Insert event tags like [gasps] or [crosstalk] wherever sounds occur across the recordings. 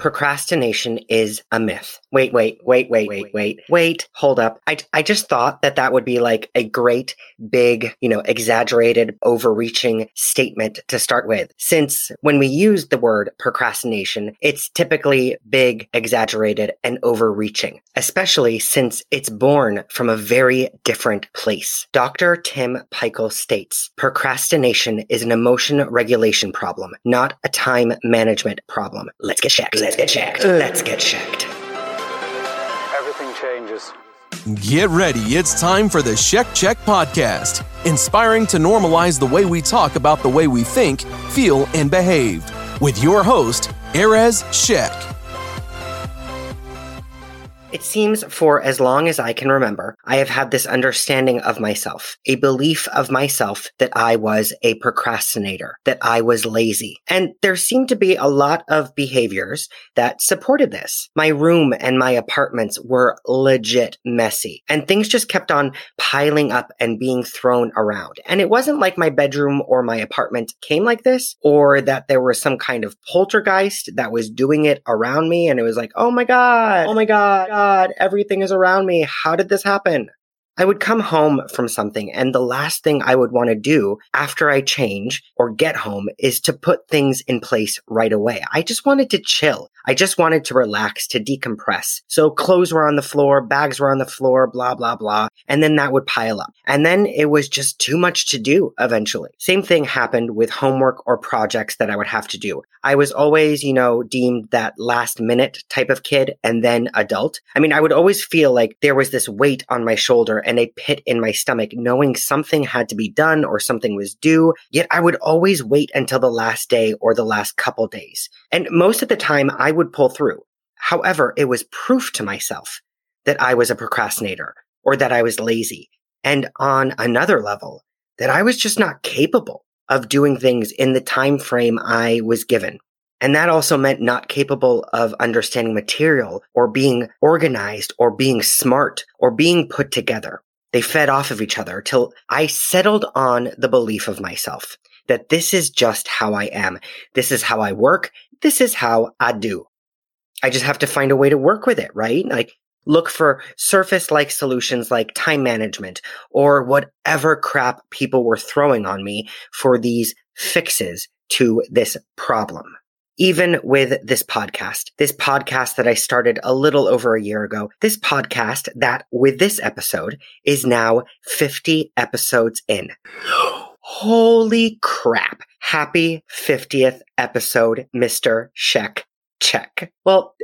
procrastination is a myth. Wait, wait, wait, wait, wait, wait, wait, hold up. I, I just thought that that would be like a great, big, you know, exaggerated, overreaching statement to start with. Since when we use the word procrastination, it's typically big, exaggerated, and overreaching, especially since it's born from a very different place. Dr. Tim Pychyl states procrastination is an emotion regulation problem, not a time management problem. Let's get checked. Let's get checked. Uh. Let's get checked. Everything changes. Get ready. It's time for the Shek Check podcast, inspiring to normalize the way we talk about the way we think, feel, and behave. With your host, Erez Shek. It seems for as long as I can remember, I have had this understanding of myself, a belief of myself that I was a procrastinator, that I was lazy. And there seemed to be a lot of behaviors that supported this. My room and my apartments were legit messy and things just kept on piling up and being thrown around. And it wasn't like my bedroom or my apartment came like this or that there was some kind of poltergeist that was doing it around me and it was like, oh my God, oh my God God, everything is around me. How did this happen? I would come home from something and the last thing I would want to do after I change or get home is to put things in place right away. I just wanted to chill. I just wanted to relax, to decompress. So clothes were on the floor, bags were on the floor, blah, blah, blah. And then that would pile up. And then it was just too much to do eventually. Same thing happened with homework or projects that I would have to do. I was always, you know, deemed that last minute type of kid and then adult. I mean, I would always feel like there was this weight on my shoulder and a pit in my stomach, knowing something had to be done or something was due. Yet I would always wait until the last day or the last couple days. And most of the time I would pull through. However, it was proof to myself that I was a procrastinator or that I was lazy. And on another level, that I was just not capable of doing things in the time frame I was given. And that also meant not capable of understanding material or being organized or being smart or being put together. They fed off of each other till I settled on the belief of myself that this is just how I am. This is how I work. This is how I do. I just have to find a way to work with it, right? Like look for surface like solutions like time management or whatever crap people were throwing on me for these fixes to this problem even with this podcast, this podcast that I started a little over a year ago, this podcast that with this episode is now 50 episodes in. [gasps] Holy crap. Happy 50th episode, Mr. Shek Check. Well,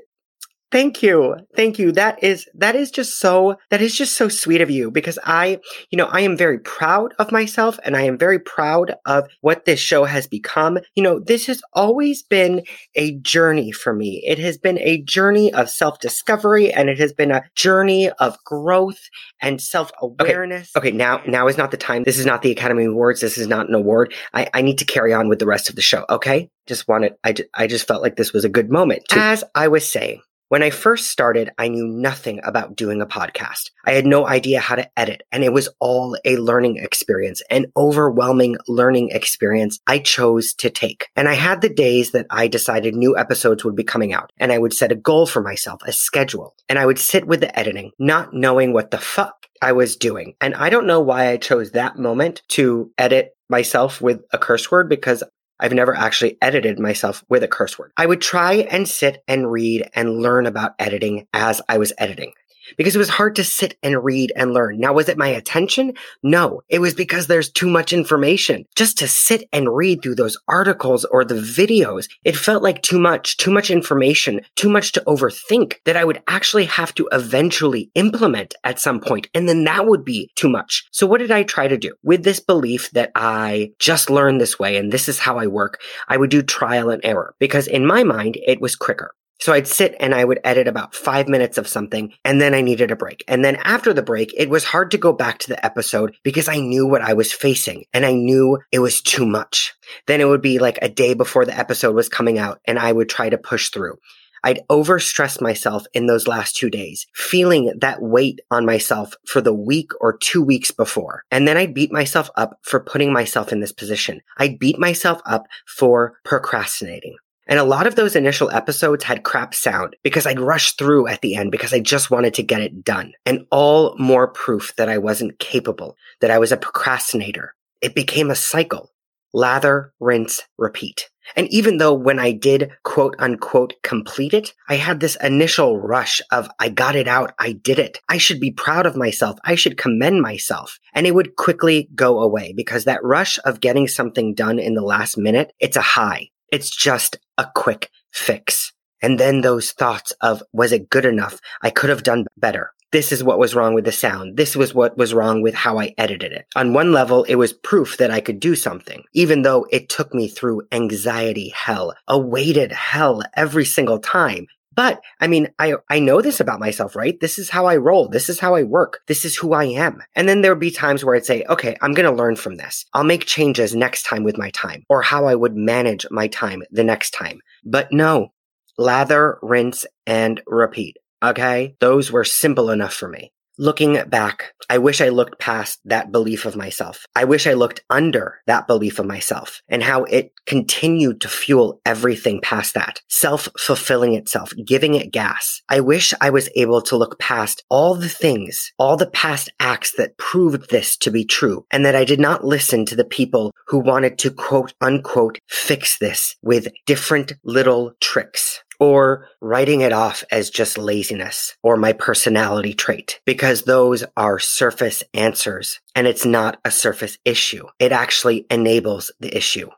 Thank you. Thank you. That is, that is just so, that is just so sweet of you because I, you know, I am very proud of myself and I am very proud of what this show has become. You know, this has always been a journey for me. It has been a journey of self discovery and it has been a journey of growth and self awareness. Okay. okay. Now, now is not the time. This is not the Academy Awards. This is not an award. I, I need to carry on with the rest of the show. Okay. Just wanted, I, I just felt like this was a good moment. To, As I was saying, when I first started, I knew nothing about doing a podcast. I had no idea how to edit, and it was all a learning experience, an overwhelming learning experience I chose to take. And I had the days that I decided new episodes would be coming out, and I would set a goal for myself, a schedule, and I would sit with the editing, not knowing what the fuck I was doing. And I don't know why I chose that moment to edit myself with a curse word because I've never actually edited myself with a curse word. I would try and sit and read and learn about editing as I was editing because it was hard to sit and read and learn. Now, was it my attention? No, it was because there's too much information. Just to sit and read through those articles or the videos, it felt like too much, too much information, too much to overthink that I would actually have to eventually implement at some point, And then that would be too much. So what did I try to do? With this belief that I just learned this way and this is how I work, I would do trial and error because in my mind, it was quicker. So I'd sit and I would edit about five minutes of something and then I needed a break. And then after the break, it was hard to go back to the episode because I knew what I was facing and I knew it was too much. Then it would be like a day before the episode was coming out and I would try to push through. I'd overstress myself in those last two days, feeling that weight on myself for the week or two weeks before. And then I'd beat myself up for putting myself in this position. I'd beat myself up for procrastinating. And a lot of those initial episodes had crap sound because I'd rush through at the end because I just wanted to get it done. And all more proof that I wasn't capable, that I was a procrastinator. It became a cycle. Lather, rinse, repeat. And even though when I did quote unquote complete it, I had this initial rush of I got it out. I did it. I should be proud of myself. I should commend myself. And it would quickly go away because that rush of getting something done in the last minute, it's a high. It's just a quick fix. And then those thoughts of, was it good enough? I could have done better. This is what was wrong with the sound. This was what was wrong with how I edited it. On one level, it was proof that I could do something, even though it took me through anxiety hell, a weighted hell every single time. But I mean, I, I know this about myself, right? This is how I roll. This is how I work. This is who I am. And then there would be times where I'd say, okay, I'm going to learn from this. I'll make changes next time with my time or how I would manage my time the next time. But no, lather, rinse, and repeat. Okay. Those were simple enough for me. Looking back, I wish I looked past that belief of myself. I wish I looked under that belief of myself and how it continued to fuel everything past that, self-fulfilling itself, giving it gas. I wish I was able to look past all the things, all the past acts that proved this to be true and that I did not listen to the people who wanted to quote unquote fix this with different little tricks or writing it off as just laziness or my personality trait because those are surface answers and it's not a surface issue. It actually enables the issue.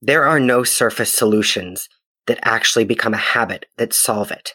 There are no surface solutions that actually become a habit that solve it.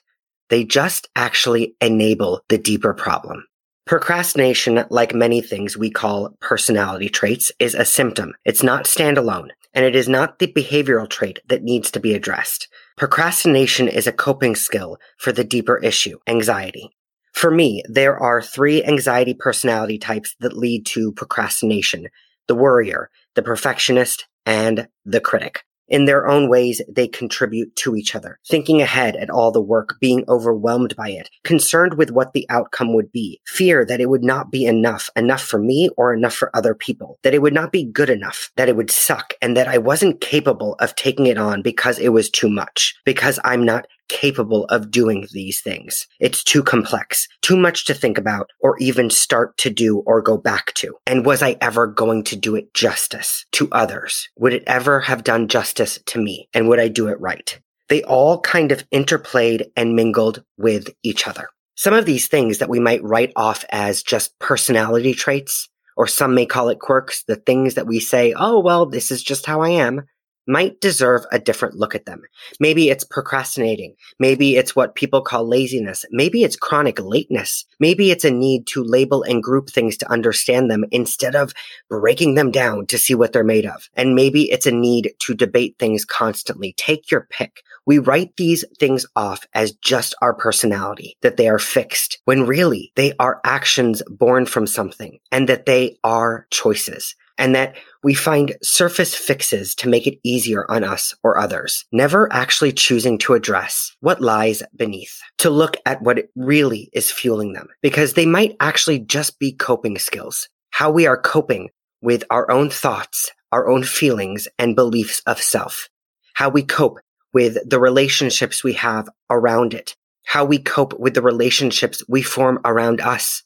They just actually enable the deeper problem. Procrastination, like many things we call personality traits, is a symptom. It's not standalone, and it is not the behavioral trait that needs to be addressed. Procrastination is a coping skill for the deeper issue, anxiety. For me, there are three anxiety personality types that lead to procrastination the worrier, the perfectionist, and the critic. In their own ways, they contribute to each other, thinking ahead at all the work, being overwhelmed by it, concerned with what the outcome would be, fear that it would not be enough, enough for me or enough for other people, that it would not be good enough, that it would suck, and that I wasn't capable of taking it on because it was too much, because I'm not capable of doing these things. It's too complex, too much to think about or even start to do or go back to. And was I ever going to do it justice to others? Would it ever have done justice to me? And would I do it right? They all kind of interplayed and mingled with each other. Some of these things that we might write off as just personality traits, or some may call it quirks, the things that we say, oh, well, this is just how I am might deserve a different look at them. Maybe it's procrastinating. Maybe it's what people call laziness. Maybe it's chronic lateness. Maybe it's a need to label and group things to understand them instead of breaking them down to see what they're made of. And maybe it's a need to debate things constantly. Take your pick. We write these things off as just our personality, that they are fixed, when really they are actions born from something and that they are choices and that we find surface fixes to make it easier on us or others, never actually choosing to address what lies beneath, to look at what really is fueling them, because they might actually just be coping skills, how we are coping with our own thoughts, our own feelings and beliefs of self, how we cope with the relationships we have around it, how we cope with the relationships we form around us,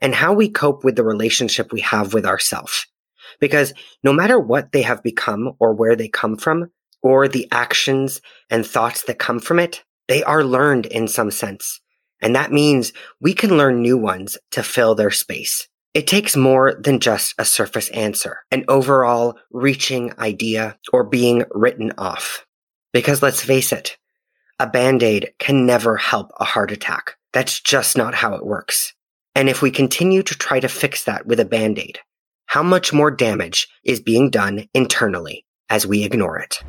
and how we cope with the relationship we have with ourself. Because no matter what they have become or where they come from, or the actions and thoughts that come from it, they are learned in some sense. And that means we can learn new ones to fill their space. It takes more than just a surface answer, an overall reaching idea or being written off. Because let's face it, a band-aid can never help a heart attack. That's just not how it works. And if we continue to try to fix that with a band-aid, how much more damage is being done internally as we ignore it.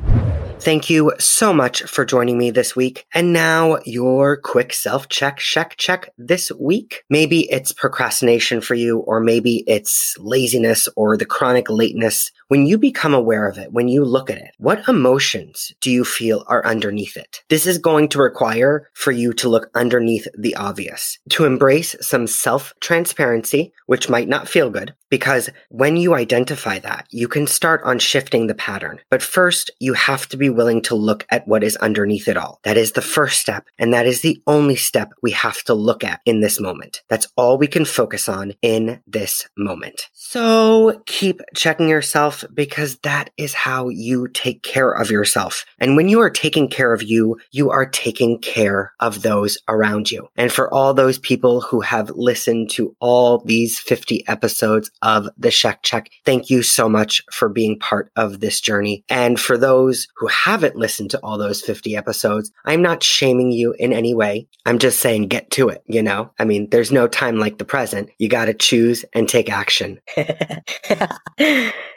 Thank you so much for joining me this week. And now your quick self check, check, check this week. Maybe it's procrastination for you, or maybe it's laziness or the chronic lateness. When you become aware of it, when you look at it, what emotions do you feel are underneath it? This is going to require for you to look underneath the obvious, to embrace some self transparency, which might not feel good, Because when you identify that, you can start on shifting the pattern. But first, you have to be willing to look at what is underneath it all. That is the first step. And that is the only step we have to look at in this moment. That's all we can focus on in this moment. So keep checking yourself because that is how you take care of yourself. And when you are taking care of you, you are taking care of those around you. And for all those people who have listened to all these 50 episodes of the Shek Check, thank you so much for being part of this journey. And for those who haven't listened to all those 50 episodes, I'm not shaming you in any way. I'm just saying get to it, you know? I mean, there's no time like the present. You got to choose and take action. [laughs]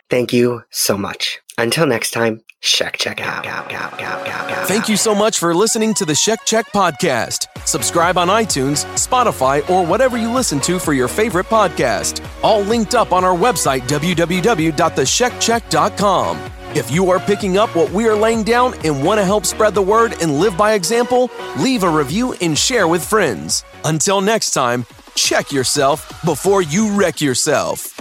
Thank you so much. Until next time, check, check out. Thank you so much for listening to the Shek Check podcast. Subscribe on iTunes, Spotify, or whatever you listen to for your favorite podcast. All linked up on our website, www.theshekcheck.com. If you are picking up what we are laying down and want to help spread the word and live by example, leave a review and share with friends. Until next time, check yourself before you wreck yourself.